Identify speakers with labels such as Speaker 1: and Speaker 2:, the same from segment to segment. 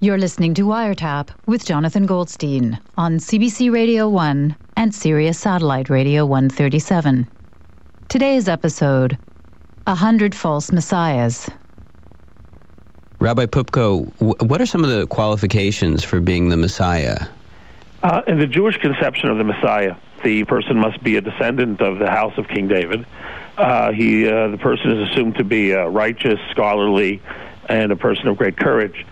Speaker 1: You're listening to Wiretap with Jonathan Goldstein on CBC Radio 1 and Sirius Satellite Radio 137. Today's episode A Hundred False Messiahs.
Speaker 2: Rabbi Poupko, what are some of the qualifications for being the Messiah?
Speaker 3: Uh, in the Jewish conception of the Messiah, the person must be a descendant of the house of King David. Uh, he, uh, the person is assumed to be uh, righteous, scholarly, and a person of great courage.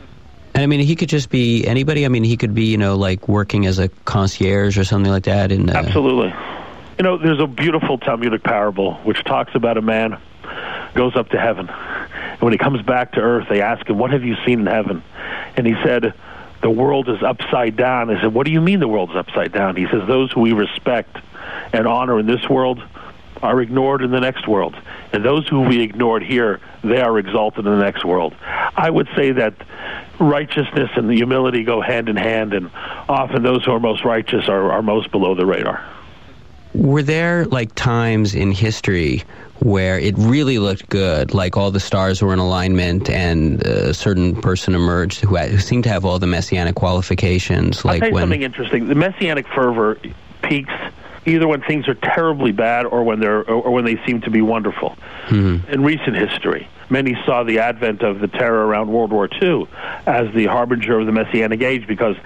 Speaker 2: And I mean, he could just be anybody. I mean, he could be, you know, like working as a concierge or something like that. In,
Speaker 3: uh... Absolutely. You know, there's a beautiful Talmudic parable which talks about a man goes up to heaven. And when he comes back to earth, they ask him, What have you seen in heaven? And he said, The world is upside down. They said, What do you mean the world is upside down? He says, Those who we respect and honor in this world are ignored in the next world. And those who we ignored here, they are exalted in the next world. I would say that righteousness and the humility go hand in hand, and often those who are most righteous are, are most below the radar.
Speaker 2: Were there like times in history where it really looked good, like all the stars were in alignment and a certain person emerged who, had, who seemed to have all the messianic qualifications?
Speaker 3: Like
Speaker 2: I'll
Speaker 3: tell you
Speaker 2: when
Speaker 3: something interesting. The messianic fervor peaks either when things are terribly bad or when they're or when they seem to be wonderful.
Speaker 2: Mm-hmm.
Speaker 3: In recent history, many saw the advent of the terror around World War II as the harbinger of the messianic age because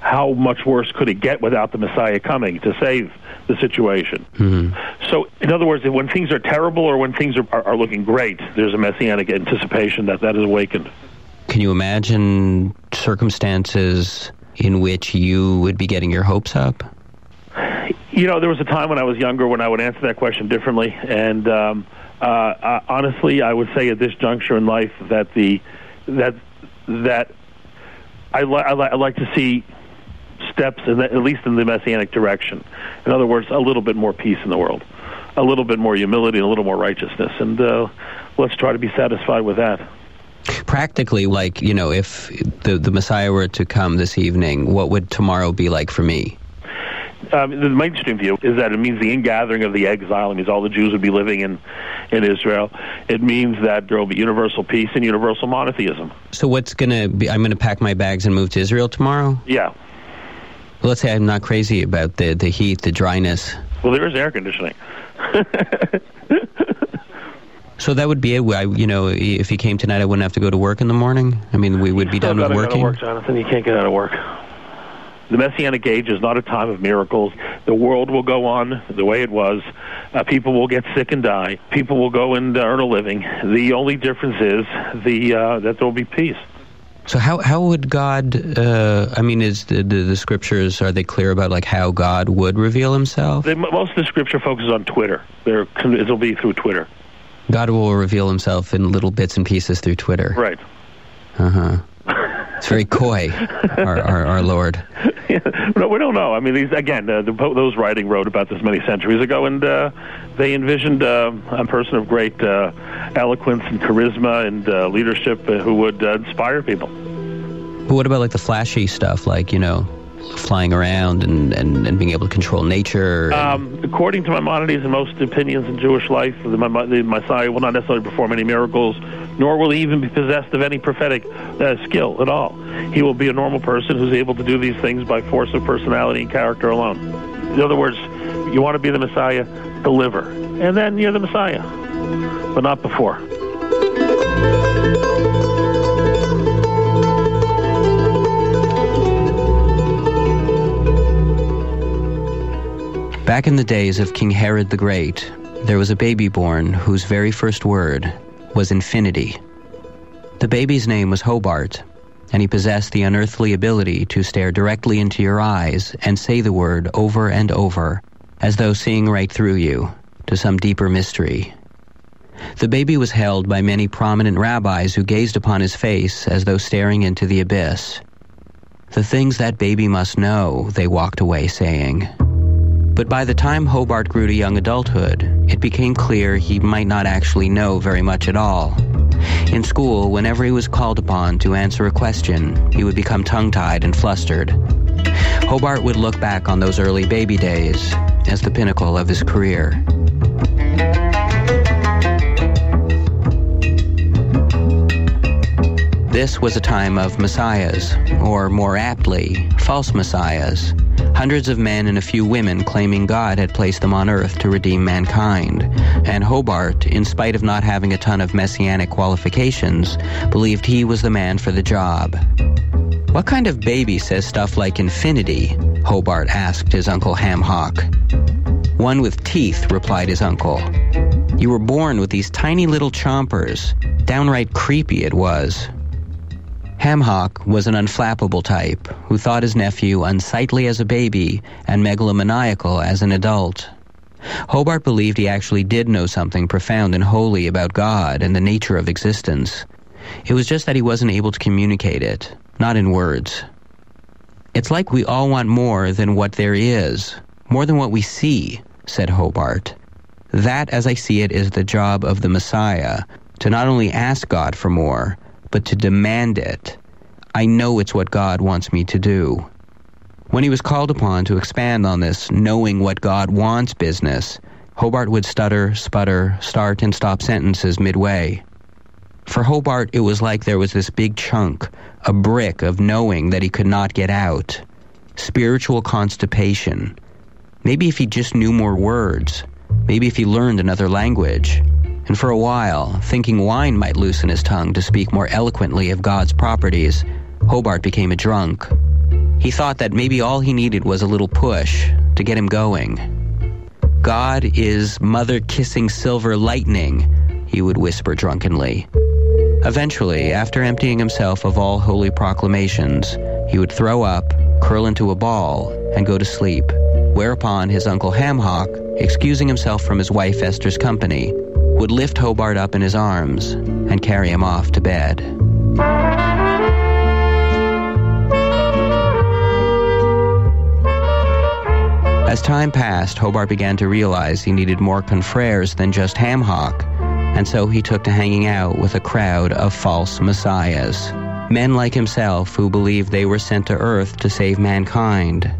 Speaker 3: how much worse could it get without the Messiah coming to save the situation?
Speaker 2: Mm-hmm.
Speaker 3: So, in other words, when things are terrible or when things are, are, are looking great, there's a messianic anticipation that that is awakened.
Speaker 2: Can you imagine circumstances in which you would be getting your hopes up?
Speaker 3: You know, there was a time when I was younger when I would answer that question differently, and um, uh, uh, honestly, I would say at this juncture in life that the that that I, li- I, li- I like to see steps, in the, at least in the messianic direction. In other words, a little bit more peace in the world, a little bit more humility, a little more righteousness, and uh, let's try to be satisfied with that.
Speaker 2: Practically, like you know, if the the Messiah were to come this evening, what would tomorrow be like for me?
Speaker 3: Um, the mainstream view is that it means the ingathering of the exile. It means all the Jews would be living in, in Israel. It means that there will be universal peace and universal monotheism.
Speaker 2: So what's going to be, I'm going to pack my bags and move to Israel tomorrow?
Speaker 3: Yeah.
Speaker 2: Well, let's say I'm not crazy about the, the heat, the dryness.
Speaker 3: Well, there is air conditioning.
Speaker 2: so that would be it. I, you know, if he came tonight, I wouldn't have to go to work in the morning. I mean, we would be done with working.
Speaker 3: Work, Jonathan. You can't get out of work. The Messianic age is not a time of miracles. The world will go on the way it was. Uh, people will get sick and die. People will go and uh, earn a living. The only difference is the uh, that there will be peace.
Speaker 2: So how how would God? Uh, I mean, is the, the, the scriptures are they clear about like how God would reveal Himself?
Speaker 3: They, most of the scripture focuses on Twitter. There, it'll be through Twitter.
Speaker 2: God will reveal Himself in little bits and pieces through Twitter.
Speaker 3: Right.
Speaker 2: Uh huh. It's very coy, our, our, our Lord.
Speaker 3: Yeah, no, we don't know. I mean, these again, uh, the, those writing wrote about this many centuries ago, and uh, they envisioned uh, a person of great uh, eloquence and charisma and uh, leadership uh, who would inspire people.
Speaker 2: But what about like the flashy stuff, like you know, flying around and, and, and being able to control nature?
Speaker 3: Um, according to Maimonides and most opinions in Jewish life, the, the Messiah will not necessarily perform any miracles, nor will he even be possessed of any prophetic uh, skill at all. He will be a normal person who's able to do these things by force of personality and character alone. In other words, you want to be the Messiah, deliver. And then you're the Messiah, but not before.
Speaker 2: Back in the days of King Herod the Great, there was a baby born whose very first word was infinity. The baby's name was Hobart, and he possessed the unearthly ability to stare directly into your eyes and say the word over and over, as though seeing right through you, to some deeper mystery. The baby was held by many prominent rabbis who gazed upon his face as though staring into the abyss. The things that baby must know, they walked away saying. But by the time Hobart grew to young adulthood, it became clear he might not actually know very much at all. In school, whenever he was called upon to answer a question, he would become tongue tied and flustered. Hobart would look back on those early baby days as the pinnacle of his career. This was a time of messiahs, or more aptly, false messiahs. Hundreds of men and a few women claiming God had placed them on earth to redeem mankind. And Hobart, in spite of not having a ton of messianic qualifications, believed he was the man for the job. What kind of baby says stuff like infinity? Hobart asked his uncle Ham Hock. One with teeth, replied his uncle. You were born with these tiny little chompers. Downright creepy it was. Ham Hock was an unflappable type who thought his nephew unsightly as a baby and megalomaniacal as an adult. Hobart believed he actually did know something profound and holy about God and the nature of existence. It was just that he wasn't able to communicate it, not in words. It's like we all want more than what there is, more than what we see, said Hobart. That, as I see it, is the job of the Messiah, to not only ask God for more, but to demand it. I know it's what God wants me to do. When he was called upon to expand on this knowing what God wants business, Hobart would stutter, sputter, start and stop sentences midway. For Hobart, it was like there was this big chunk, a brick of knowing that he could not get out. Spiritual constipation. Maybe if he just knew more words. Maybe if he learned another language and for a while, thinking wine might loosen his tongue to speak more eloquently of God's properties, Hobart became a drunk. He thought that maybe all he needed was a little push to get him going. God is mother kissing silver lightning, he would whisper drunkenly. Eventually, after emptying himself of all holy proclamations, he would throw up, curl into a ball, and go to sleep, whereupon his uncle Hamhock, excusing himself from his wife Esther's company, would lift Hobart up in his arms and carry him off to bed. As time passed, Hobart began to realize he needed more confreres than just ham hock, and so he took to hanging out with a crowd of false messiahs. Men like himself who believed they were sent to Earth to save mankind.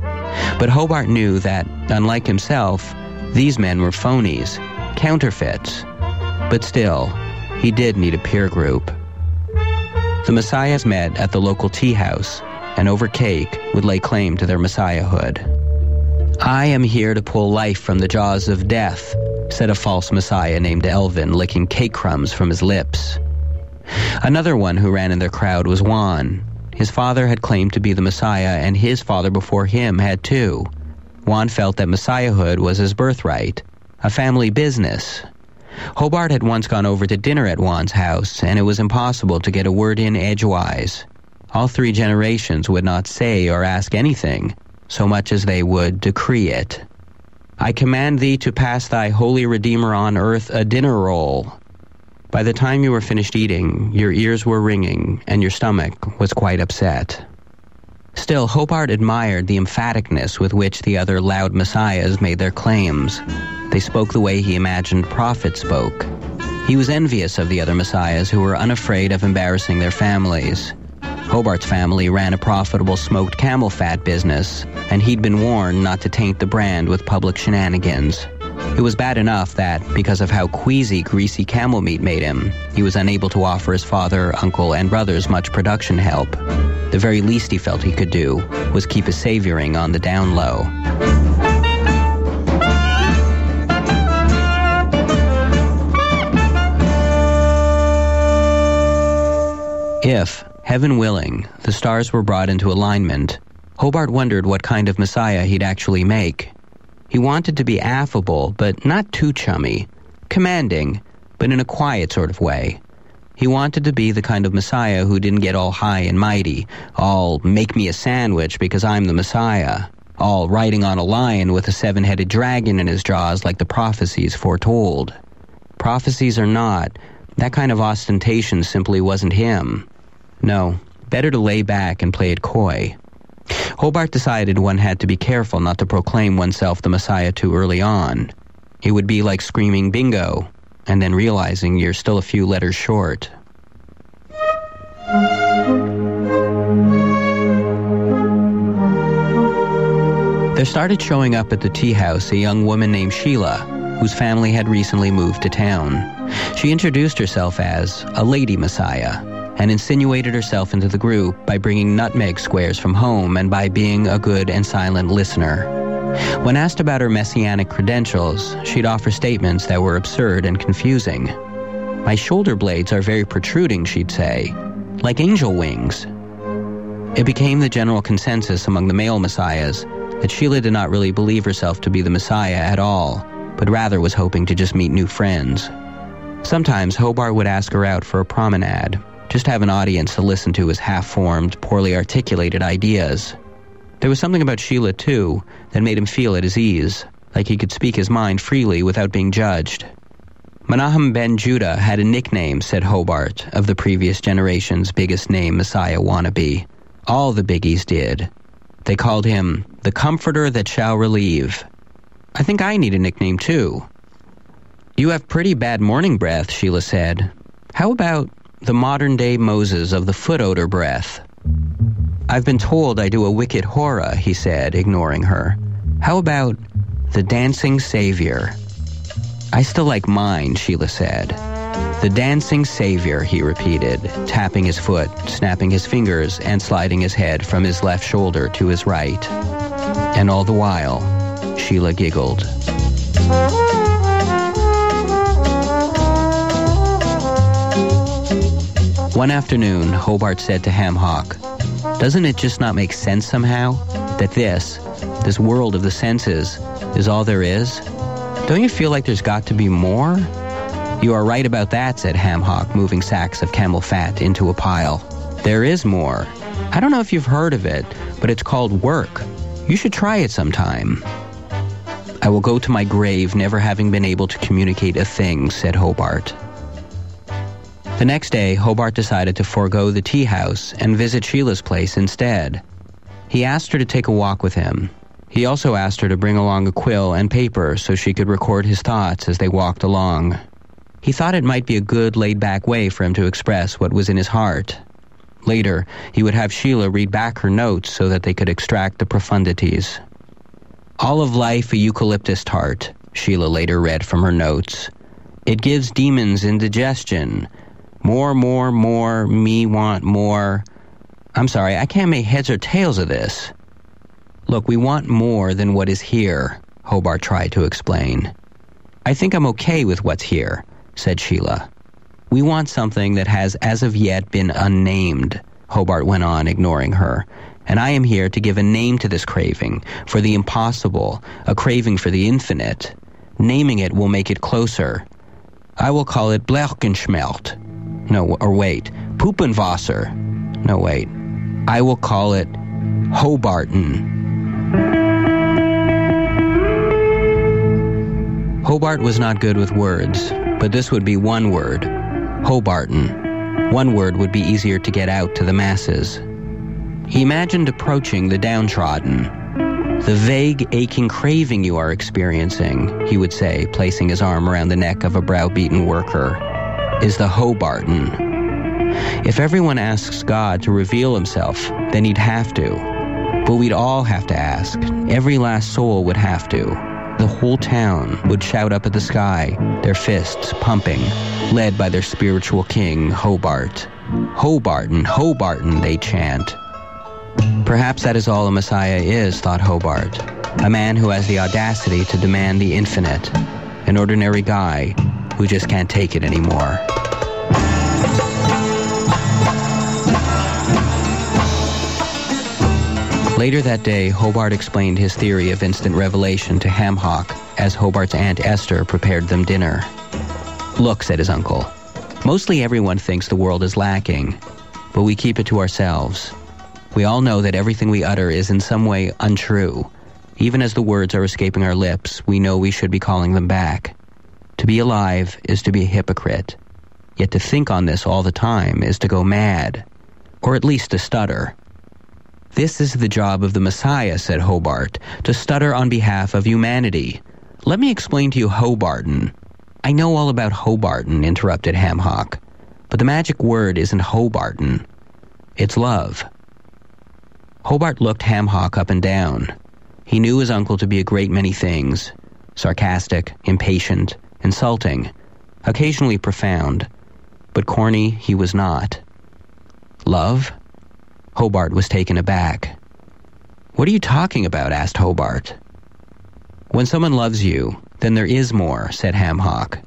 Speaker 2: But Hobart knew that, unlike himself, these men were phonies, counterfeits, but still, he did need a peer group. The Messiahs met at the local tea house and over cake would lay claim to their messiahhood. I am here to pull life from the jaws of death, said a false messiah named Elvin, licking cake crumbs from his lips. Another one who ran in their crowd was Juan. His father had claimed to be the Messiah, and his father before him had too. Juan felt that messiahhood was his birthright, a family business, Hobart had once gone over to dinner at Juan's house, and it was impossible to get a word in edgewise. All three generations would not say or ask anything, so much as they would decree it. I command thee to pass thy holy Redeemer on earth a dinner roll. By the time you were finished eating, your ears were ringing, and your stomach was quite upset. Still, Hobart admired the emphaticness with which the other loud messiahs made their claims. They spoke the way he imagined prophets spoke. He was envious of the other messiahs who were unafraid of embarrassing their families. Hobart's family ran a profitable smoked camel fat business, and he'd been warned not to taint the brand with public shenanigans. It was bad enough that, because of how queasy greasy camel meat made him, he was unable to offer his father, uncle, and brothers much production help. The very least he felt he could do was keep his savouring on the down low. If, heaven willing, the stars were brought into alignment, Hobart wondered what kind of Messiah he'd actually make. He wanted to be affable, but not too chummy, commanding, but in a quiet sort of way. He wanted to be the kind of Messiah who didn't get all high and mighty, all make me a sandwich because I'm the Messiah, all riding on a lion with a seven headed dragon in his jaws like the prophecies foretold. Prophecies or not, that kind of ostentation simply wasn't him. No, better to lay back and play it coy. Hobart decided one had to be careful not to proclaim oneself the Messiah too early on. It would be like screaming bingo, and then realizing you're still a few letters short. There started showing up at the tea house a young woman named Sheila, whose family had recently moved to town. She introduced herself as a lady messiah and insinuated herself into the group by bringing nutmeg squares from home and by being a good and silent listener. When asked about her messianic credentials, she'd offer statements that were absurd and confusing. My shoulder blades are very protruding, she'd say, like angel wings. It became the general consensus among the male messiahs that Sheila did not really believe herself to be the messiah at all, but rather was hoping to just meet new friends. Sometimes Hobart would ask her out for a promenade, just have an audience to listen to his half formed, poorly articulated ideas. There was something about Sheila, too, that made him feel at his ease, like he could speak his mind freely without being judged. Menahem ben Judah had a nickname, said Hobart, of the previous generation's biggest name Messiah wannabe. All the biggies did. They called him the Comforter that shall relieve. I think I need a nickname, too. You have pretty bad morning breath, Sheila said. How about the modern day Moses of the foot odor breath. I've been told I do a wicked hora, he said, ignoring her. How about the dancing savior? I still like mine, Sheila said. The dancing savior, he repeated, tapping his foot, snapping his fingers, and sliding his head from his left shoulder to his right. And all the while, Sheila giggled. One afternoon, Hobart said to Ham Hock, Doesn't it just not make sense somehow that this, this world of the senses, is all there is? Don't you feel like there's got to be more? You are right about that, said Ham Hock, moving sacks of camel fat into a pile. There is more. I don't know if you've heard of it, but it's called work. You should try it sometime. I will go to my grave never having been able to communicate a thing, said Hobart. The next day, Hobart decided to forego the tea house and visit Sheila's place instead. He asked her to take a walk with him. He also asked her to bring along a quill and paper so she could record his thoughts as they walked along. He thought it might be a good, laid back way for him to express what was in his heart. Later, he would have Sheila read back her notes so that they could extract the profundities. All of life a eucalyptus tart, Sheila later read from her notes. It gives demons indigestion, more, more, more, me want more. I'm sorry, I can't make heads or tails of this. Look, we want more than what is here, Hobart tried to explain. I think I'm okay with what's here, said Sheila. We want something that has as of yet been unnamed, Hobart went on, ignoring her. And I am here to give a name to this craving, for the impossible, a craving for the infinite. Naming it will make it closer. I will call it Blerkenschmelt, no, or wait. Puppenwasser. No, wait. I will call it Hobarton. Hobart was not good with words, but this would be one word Hobarton. One word would be easier to get out to the masses. He imagined approaching the downtrodden. The vague, aching craving you are experiencing, he would say, placing his arm around the neck of a browbeaten worker is the Hobarton. If everyone asks God to reveal himself, then he'd have to. But we'd all have to ask. Every last soul would have to. The whole town would shout up at the sky, their fists pumping, led by their spiritual king, Hobart. Hobarton, Hobarton, they chant. Perhaps that is all a Messiah is, thought Hobart. A man who has the audacity to demand the infinite. An ordinary guy who just can't take it anymore. Later that day, Hobart explained his theory of instant revelation to Ham Hock as Hobart's Aunt Esther prepared them dinner. Look, said his uncle, mostly everyone thinks the world is lacking, but we keep it to ourselves. We all know that everything we utter is in some way untrue. Even as the words are escaping our lips, we know we should be calling them back. To be alive is to be a hypocrite. Yet to think on this all the time is to go mad, or at least to stutter. This is the job of the Messiah, said Hobart, to stutter on behalf of humanity. Let me explain to you Hobarton. I know all about Hobarton, interrupted Ham Hock, but the magic word isn't Hobarton. It's love. Hobart looked Ham Hock up and down. He knew his uncle to be a great many things sarcastic, impatient, insulting, occasionally profound, but corny he was not. Love? Hobart was taken aback. What are you talking about? asked Hobart. When someone loves you, then there is more, said Ham-Hock.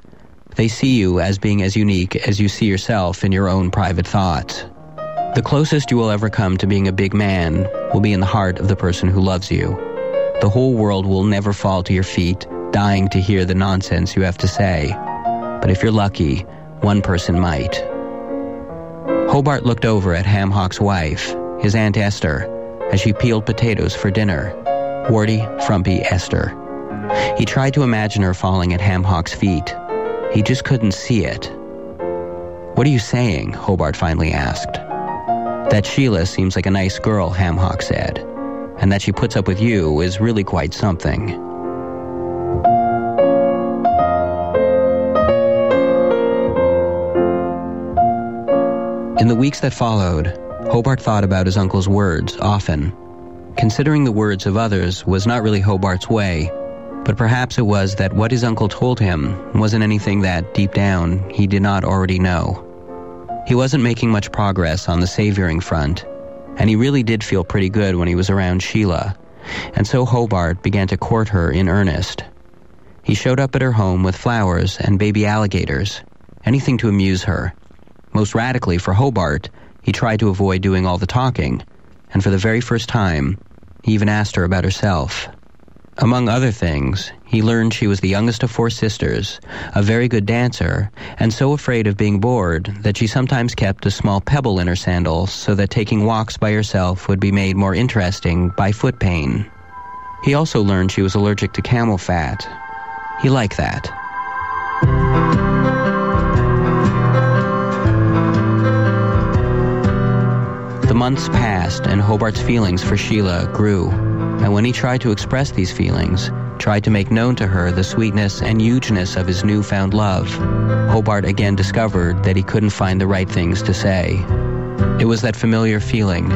Speaker 2: They see you as being as unique as you see yourself in your own private thoughts. The closest you will ever come to being a big man will be in the heart of the person who loves you. The whole world will never fall to your feet, dying to hear the nonsense you have to say. But if you're lucky, one person might. Hobart looked over at Ham-Hock's wife, his Aunt Esther, as she peeled potatoes for dinner. Warty, frumpy Esther. He tried to imagine her falling at Ham-Hock's feet. He just couldn't see it. What are you saying? Hobart finally asked. That Sheila seems like a nice girl, Ham-Hock said, and that she puts up with you is really quite something. In the weeks that followed, Hobart thought about his uncle's words often. Considering the words of others was not really Hobart's way, but perhaps it was that what his uncle told him wasn't anything that, deep down, he did not already know. He wasn't making much progress on the savioring front, and he really did feel pretty good when he was around Sheila, and so Hobart began to court her in earnest. He showed up at her home with flowers and baby alligators, anything to amuse her. Most radically for Hobart, he tried to avoid doing all the talking, and for the very first time, he even asked her about herself. Among other things, he learned she was the youngest of four sisters, a very good dancer, and so afraid of being bored that she sometimes kept a small pebble in her sandals so that taking walks by herself would be made more interesting by foot pain. He also learned she was allergic to camel fat. He liked that. The months passed and Hobart's feelings for Sheila grew and when he tried to express these feelings, tried to make known to her the sweetness and hugeness of his newfound love, Hobart again discovered that he couldn't find the right things to say. It was that familiar feeling,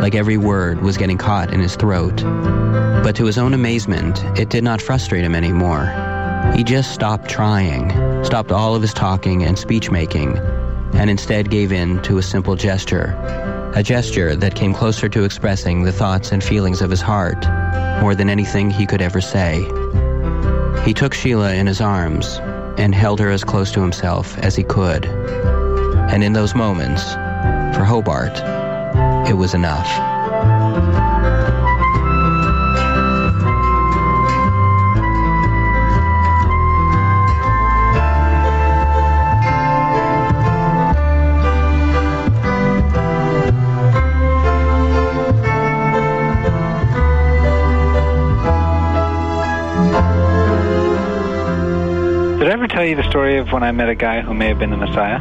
Speaker 2: like every word was getting caught in his throat. But to his own amazement, it did not frustrate him anymore. He just stopped trying, stopped all of his talking and speech making, and instead gave in to a simple gesture a gesture that came closer to expressing the thoughts and feelings of his heart more than anything he could ever say. He took Sheila in his arms and held her as close to himself as he could. And in those moments, for Hobart, it was enough.
Speaker 4: You the story of when I met a guy who may have been the Messiah?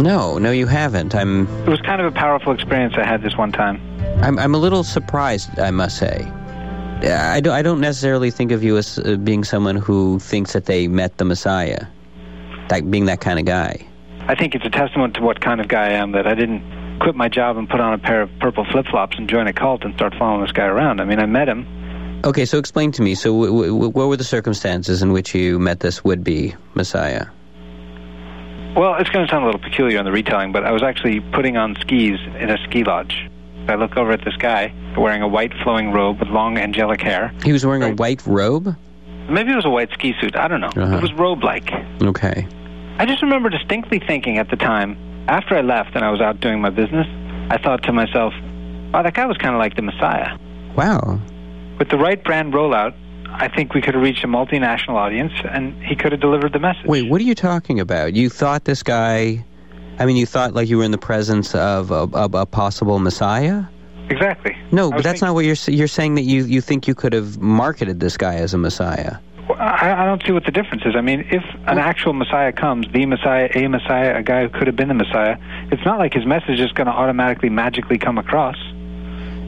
Speaker 2: No, no, you haven't. I'm.
Speaker 4: It was kind of a powerful experience I had this one time.
Speaker 2: I'm, I'm a little surprised, I must say. I don't, I don't necessarily think of you as uh, being someone who thinks that they met the Messiah, like being that kind of guy.
Speaker 4: I think it's a testament to what kind of guy I am that I didn't quit my job and put on a pair of purple flip flops and join a cult and start following this guy around. I mean, I met him
Speaker 2: Okay, so explain to me. So, w- w- what were the circumstances in which you met this would-be Messiah?
Speaker 4: Well, it's going to sound a little peculiar in the retelling, but I was actually putting on skis in a ski lodge. I look over at this guy wearing a white flowing robe with long angelic hair.
Speaker 2: He was wearing a white robe?
Speaker 4: Maybe it was a white ski suit. I don't know.
Speaker 2: Uh-huh.
Speaker 4: It was robe-like.
Speaker 2: Okay.
Speaker 4: I just remember distinctly thinking at the time, after I left and I was out doing my business, I thought to myself, wow, that guy was kind of like the Messiah.
Speaker 2: Wow.
Speaker 4: With the right brand rollout, I think we could have reached a multinational audience and he could have delivered the message.
Speaker 2: Wait, what are you talking about? You thought this guy. I mean, you thought like you were in the presence of a, of a possible Messiah?
Speaker 4: Exactly.
Speaker 2: No, but that's
Speaker 4: thinking-
Speaker 2: not what you're you're saying. That you you think you could have marketed this guy as a Messiah?
Speaker 4: I, I don't see what the difference is. I mean, if an actual Messiah comes, the Messiah, a Messiah, a guy who could have been the Messiah, it's not like his message is going to automatically, magically come across.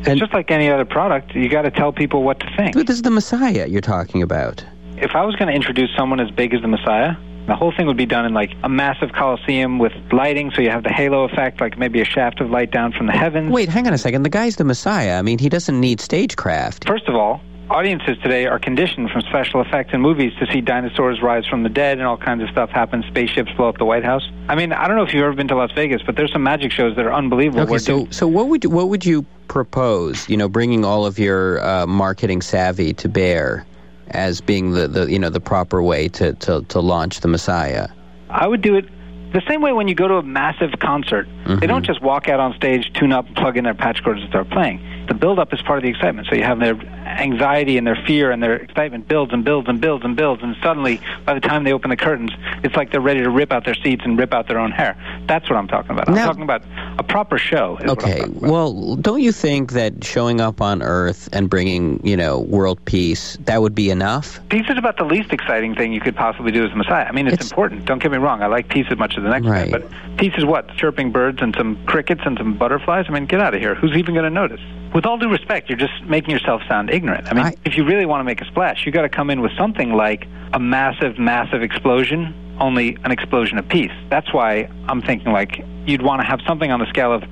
Speaker 2: And-
Speaker 4: just like any other product. You got to tell people what to think.
Speaker 2: But this is the Messiah you're talking about.
Speaker 4: If I was going to introduce someone as big as the Messiah, the whole thing would be done in like a massive coliseum with lighting, so you have the halo effect, like maybe a shaft of light down from the heavens.
Speaker 2: Wait, hang on a second. The guy's the Messiah. I mean, he doesn't need stagecraft.
Speaker 4: First of all, audiences today are conditioned from special effects in movies to see dinosaurs rise from the dead and all kinds of stuff happen. Spaceships blow up the White House. I mean, I don't know if you've ever been to Las Vegas, but there's some magic shows that are unbelievable.
Speaker 2: Okay, so so what would you, what would you propose? You know, bringing all of your uh, marketing savvy to bear as being the, the you know the proper way to, to, to launch the Messiah.
Speaker 4: I would do it the same way when you go to a massive concert. Mm-hmm. They don't just walk out on stage, tune up, plug in their patch cords, and start playing. The build up is part of the excitement. So you have their anxiety and their fear and their excitement builds and builds and builds and builds, and suddenly, by the time they open the curtains, it's like they're ready to rip out their seats and rip out their own hair. That's what I'm talking about. I'm talking about a proper show.
Speaker 2: Okay. Well, don't you think that showing up on Earth and bringing, you know, world peace, that would be enough?
Speaker 4: Peace is about the least exciting thing you could possibly do as a Messiah. I mean, it's, it's important. Don't get me wrong. I like peace as much as the next right. guy, but peace is what? Chirping birds and some crickets and some butterflies? I mean, get out of here. Who's even going to notice? With all due respect, you're just making yourself sound ignorant. I mean, I, if you really want to make a splash, you got to come in with something like a massive, massive explosion, only an explosion of peace. That's why I'm thinking like you'd want to have something on the scale of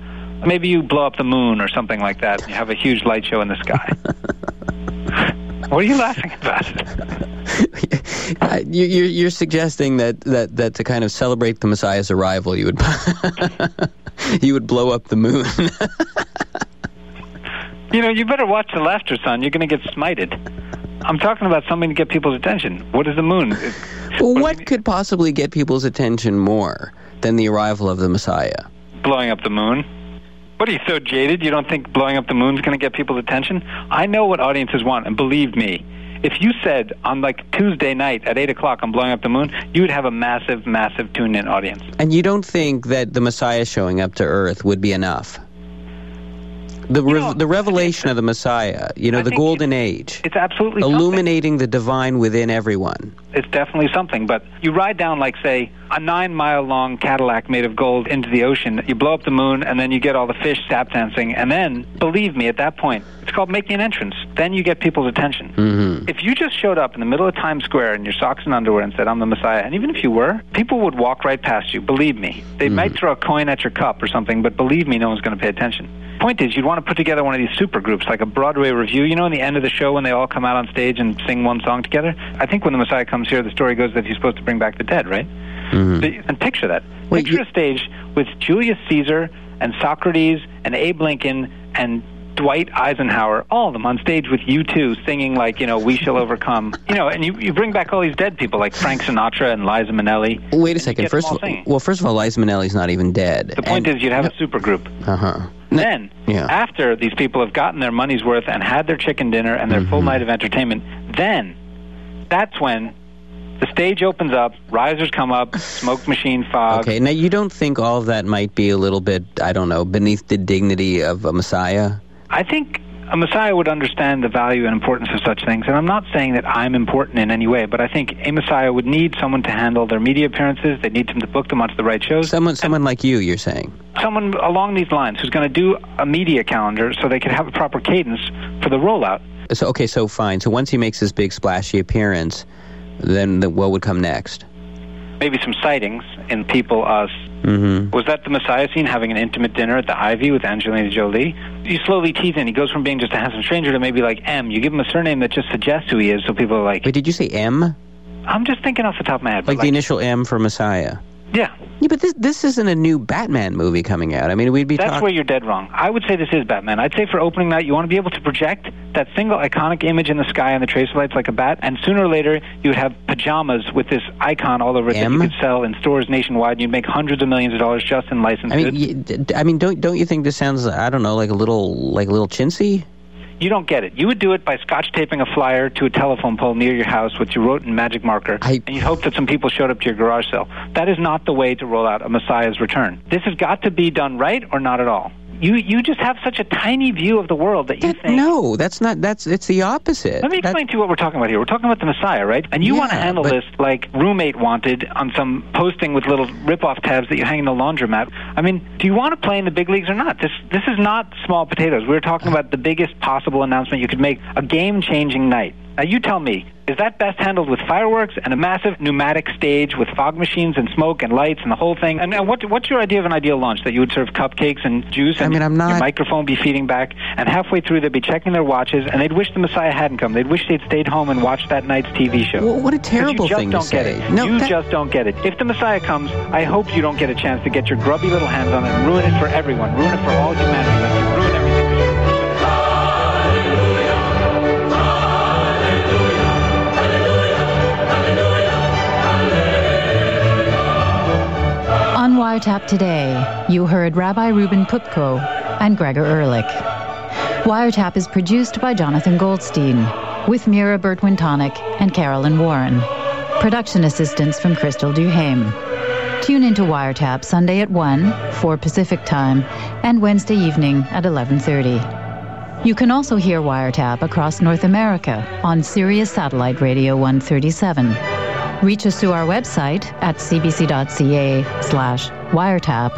Speaker 4: maybe you blow up the moon or something like that. And you have a huge light show in the sky. what are you laughing about?
Speaker 2: Uh, you, you're, you're suggesting that, that, that to kind of celebrate the Messiah's arrival, you would you would blow up the moon.
Speaker 4: You know, you better watch the laughter, son. You're going to get smited. I'm talking about something to get people's attention. What is the moon?
Speaker 2: Well, what, what could possibly get people's attention more than the arrival of the Messiah?
Speaker 4: Blowing up the moon. What are you so jaded? You don't think blowing up the moon is going to get people's attention? I know what audiences want, and believe me, if you said on like Tuesday night at eight o'clock I'm blowing up the moon, you would have a massive, massive tuned-in audience.
Speaker 2: And you don't think that the Messiah showing up to Earth would be enough? The re- know, the revelation of the Messiah, you know, I the golden age.
Speaker 4: It's absolutely
Speaker 2: illuminating
Speaker 4: something.
Speaker 2: the divine within everyone.
Speaker 4: It's definitely something. But you ride down, like, say, a nine mile long Cadillac made of gold into the ocean. You blow up the moon, and then you get all the fish tap dancing. And then, believe me, at that point, it's called making an entrance. Then you get people's attention.
Speaker 2: Mm-hmm.
Speaker 4: If you just showed up in the middle of Times Square in your socks and underwear and said, I'm the Messiah, and even if you were, people would walk right past you. Believe me. They mm-hmm. might throw a coin at your cup or something, but believe me, no one's going to pay attention point is, you'd want to put together one of these super groups, like a Broadway revue. You know, in the end of the show when they all come out on stage and sing one song together. I think when the Messiah comes here, the story goes that he's supposed to bring back the dead, right?
Speaker 2: Mm-hmm.
Speaker 4: and picture that. Wait, picture you... a stage with Julius Caesar and Socrates and Abe Lincoln and Dwight Eisenhower, all of them on stage with you two singing like, you know, We Shall Overcome. You know, and you, you bring back all these dead people like Frank Sinatra and Liza Minnelli.
Speaker 2: Wait a second. First of all, well, first of all, Liza Minnelli's not even dead.
Speaker 4: The point
Speaker 2: and,
Speaker 4: is you'd have no, a super group.
Speaker 2: Uh-huh.
Speaker 4: Then,
Speaker 2: yeah.
Speaker 4: after these people have gotten their money's worth and had their chicken dinner and their mm-hmm. full night of entertainment, then that's when the stage opens up, risers come up, smoke machine fog.
Speaker 2: Okay, now you don't think all of that might be a little bit, I don't know, beneath the dignity of a Messiah?
Speaker 4: I think a Messiah would understand the value and importance of such things. And I'm not saying that I'm important in any way, but I think a Messiah would need someone to handle their media appearances. They need them to book them onto the right shows.
Speaker 2: Someone, someone like you, you're saying.
Speaker 4: Someone along these lines who's going to do a media calendar so they can have a proper cadence for the rollout.
Speaker 2: So okay, so fine. So once he makes his big splashy appearance, then the, what would come next?
Speaker 4: maybe some sightings in People Us.
Speaker 2: Mm-hmm.
Speaker 4: Was that the Messiah seen, having an intimate dinner at the Ivy with Angelina Jolie? You slowly tease in. He goes from being just a handsome stranger to maybe like M. You give him a surname that just suggests who he is, so people are like.
Speaker 2: Wait, did you say M?
Speaker 4: I'm just thinking off the top of my head.
Speaker 2: Like, like the initial M for Messiah.
Speaker 4: Yeah.
Speaker 2: Yeah, but this this isn't a new Batman movie coming out. I mean, we'd be.
Speaker 4: That's
Speaker 2: talk-
Speaker 4: where you're dead wrong. I would say this is Batman. I'd say for opening night, you want to be able to project that single iconic image in the sky on the tracer lights like a bat, and sooner or later you would have pajamas with this icon all over it
Speaker 2: M?
Speaker 4: that you could sell in stores nationwide. And you'd make hundreds of millions of dollars just in licensed
Speaker 2: I mean,
Speaker 4: goods.
Speaker 2: I mean, don't don't you think this sounds? I don't know, like a little like a little chintzy.
Speaker 4: You don't get it. You would do it by scotch taping a flyer to a telephone pole near your house, which you wrote in magic marker,
Speaker 2: I...
Speaker 4: and you hope that some people showed up to your garage sale. That is not the way to roll out a Messiah's return. This has got to be done right or not at all you you just have such a tiny view of the world that you
Speaker 2: that,
Speaker 4: think.
Speaker 2: No, that's not. That's it's the opposite.
Speaker 4: Let me explain to you what we're talking about here. We're talking about the Messiah, right? And you
Speaker 2: yeah,
Speaker 4: want to handle
Speaker 2: but...
Speaker 4: this like roommate wanted on some posting with little rip-off tabs that you hang in the laundromat. I mean, do you want to play in the big leagues or not? This this is not small potatoes. We're talking about the biggest possible announcement you could make, a game-changing night. Now you tell me, is that best handled with fireworks and a massive pneumatic stage with fog machines and smoke and lights and the whole thing? And, and what, what's your idea of an ideal launch? That you would serve cupcakes and juice and
Speaker 2: I mean, I'm not...
Speaker 4: your microphone be feeding back, and halfway through they'd be checking their watches and they'd wish the Messiah hadn't come. They'd wish they'd stayed home and watched that night's TV show.
Speaker 2: Well, what a terrible
Speaker 4: thing
Speaker 2: to
Speaker 4: say. No, you that... just don't get it. If the Messiah comes, I hope you don't get a chance to get your grubby little hands on it and ruin it for everyone, ruin it for all humanity,
Speaker 1: Wiretap today, you heard Rabbi Reuben Poupko and Gregor Ehrlich. Wiretap is produced by Jonathan Goldstein with Mira Burt-Wintonick and Carolyn Warren. Production assistance from Crystal Duhame. Tune into Wiretap Sunday at 1, 4 Pacific Time, and Wednesday evening at 11.30. You can also hear Wiretap across North America on Sirius Satellite Radio 137. Reach us through our website at cbc.ca slash wiretap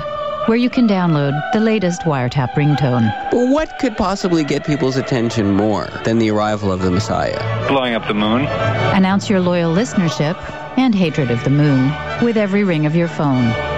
Speaker 1: where you can download the latest Wiretap ringtone.
Speaker 2: What could possibly get people's attention more than the arrival of the Messiah?
Speaker 4: Blowing up the moon.
Speaker 1: Announce your loyal listenership and hatred of the moon with every ring of your phone.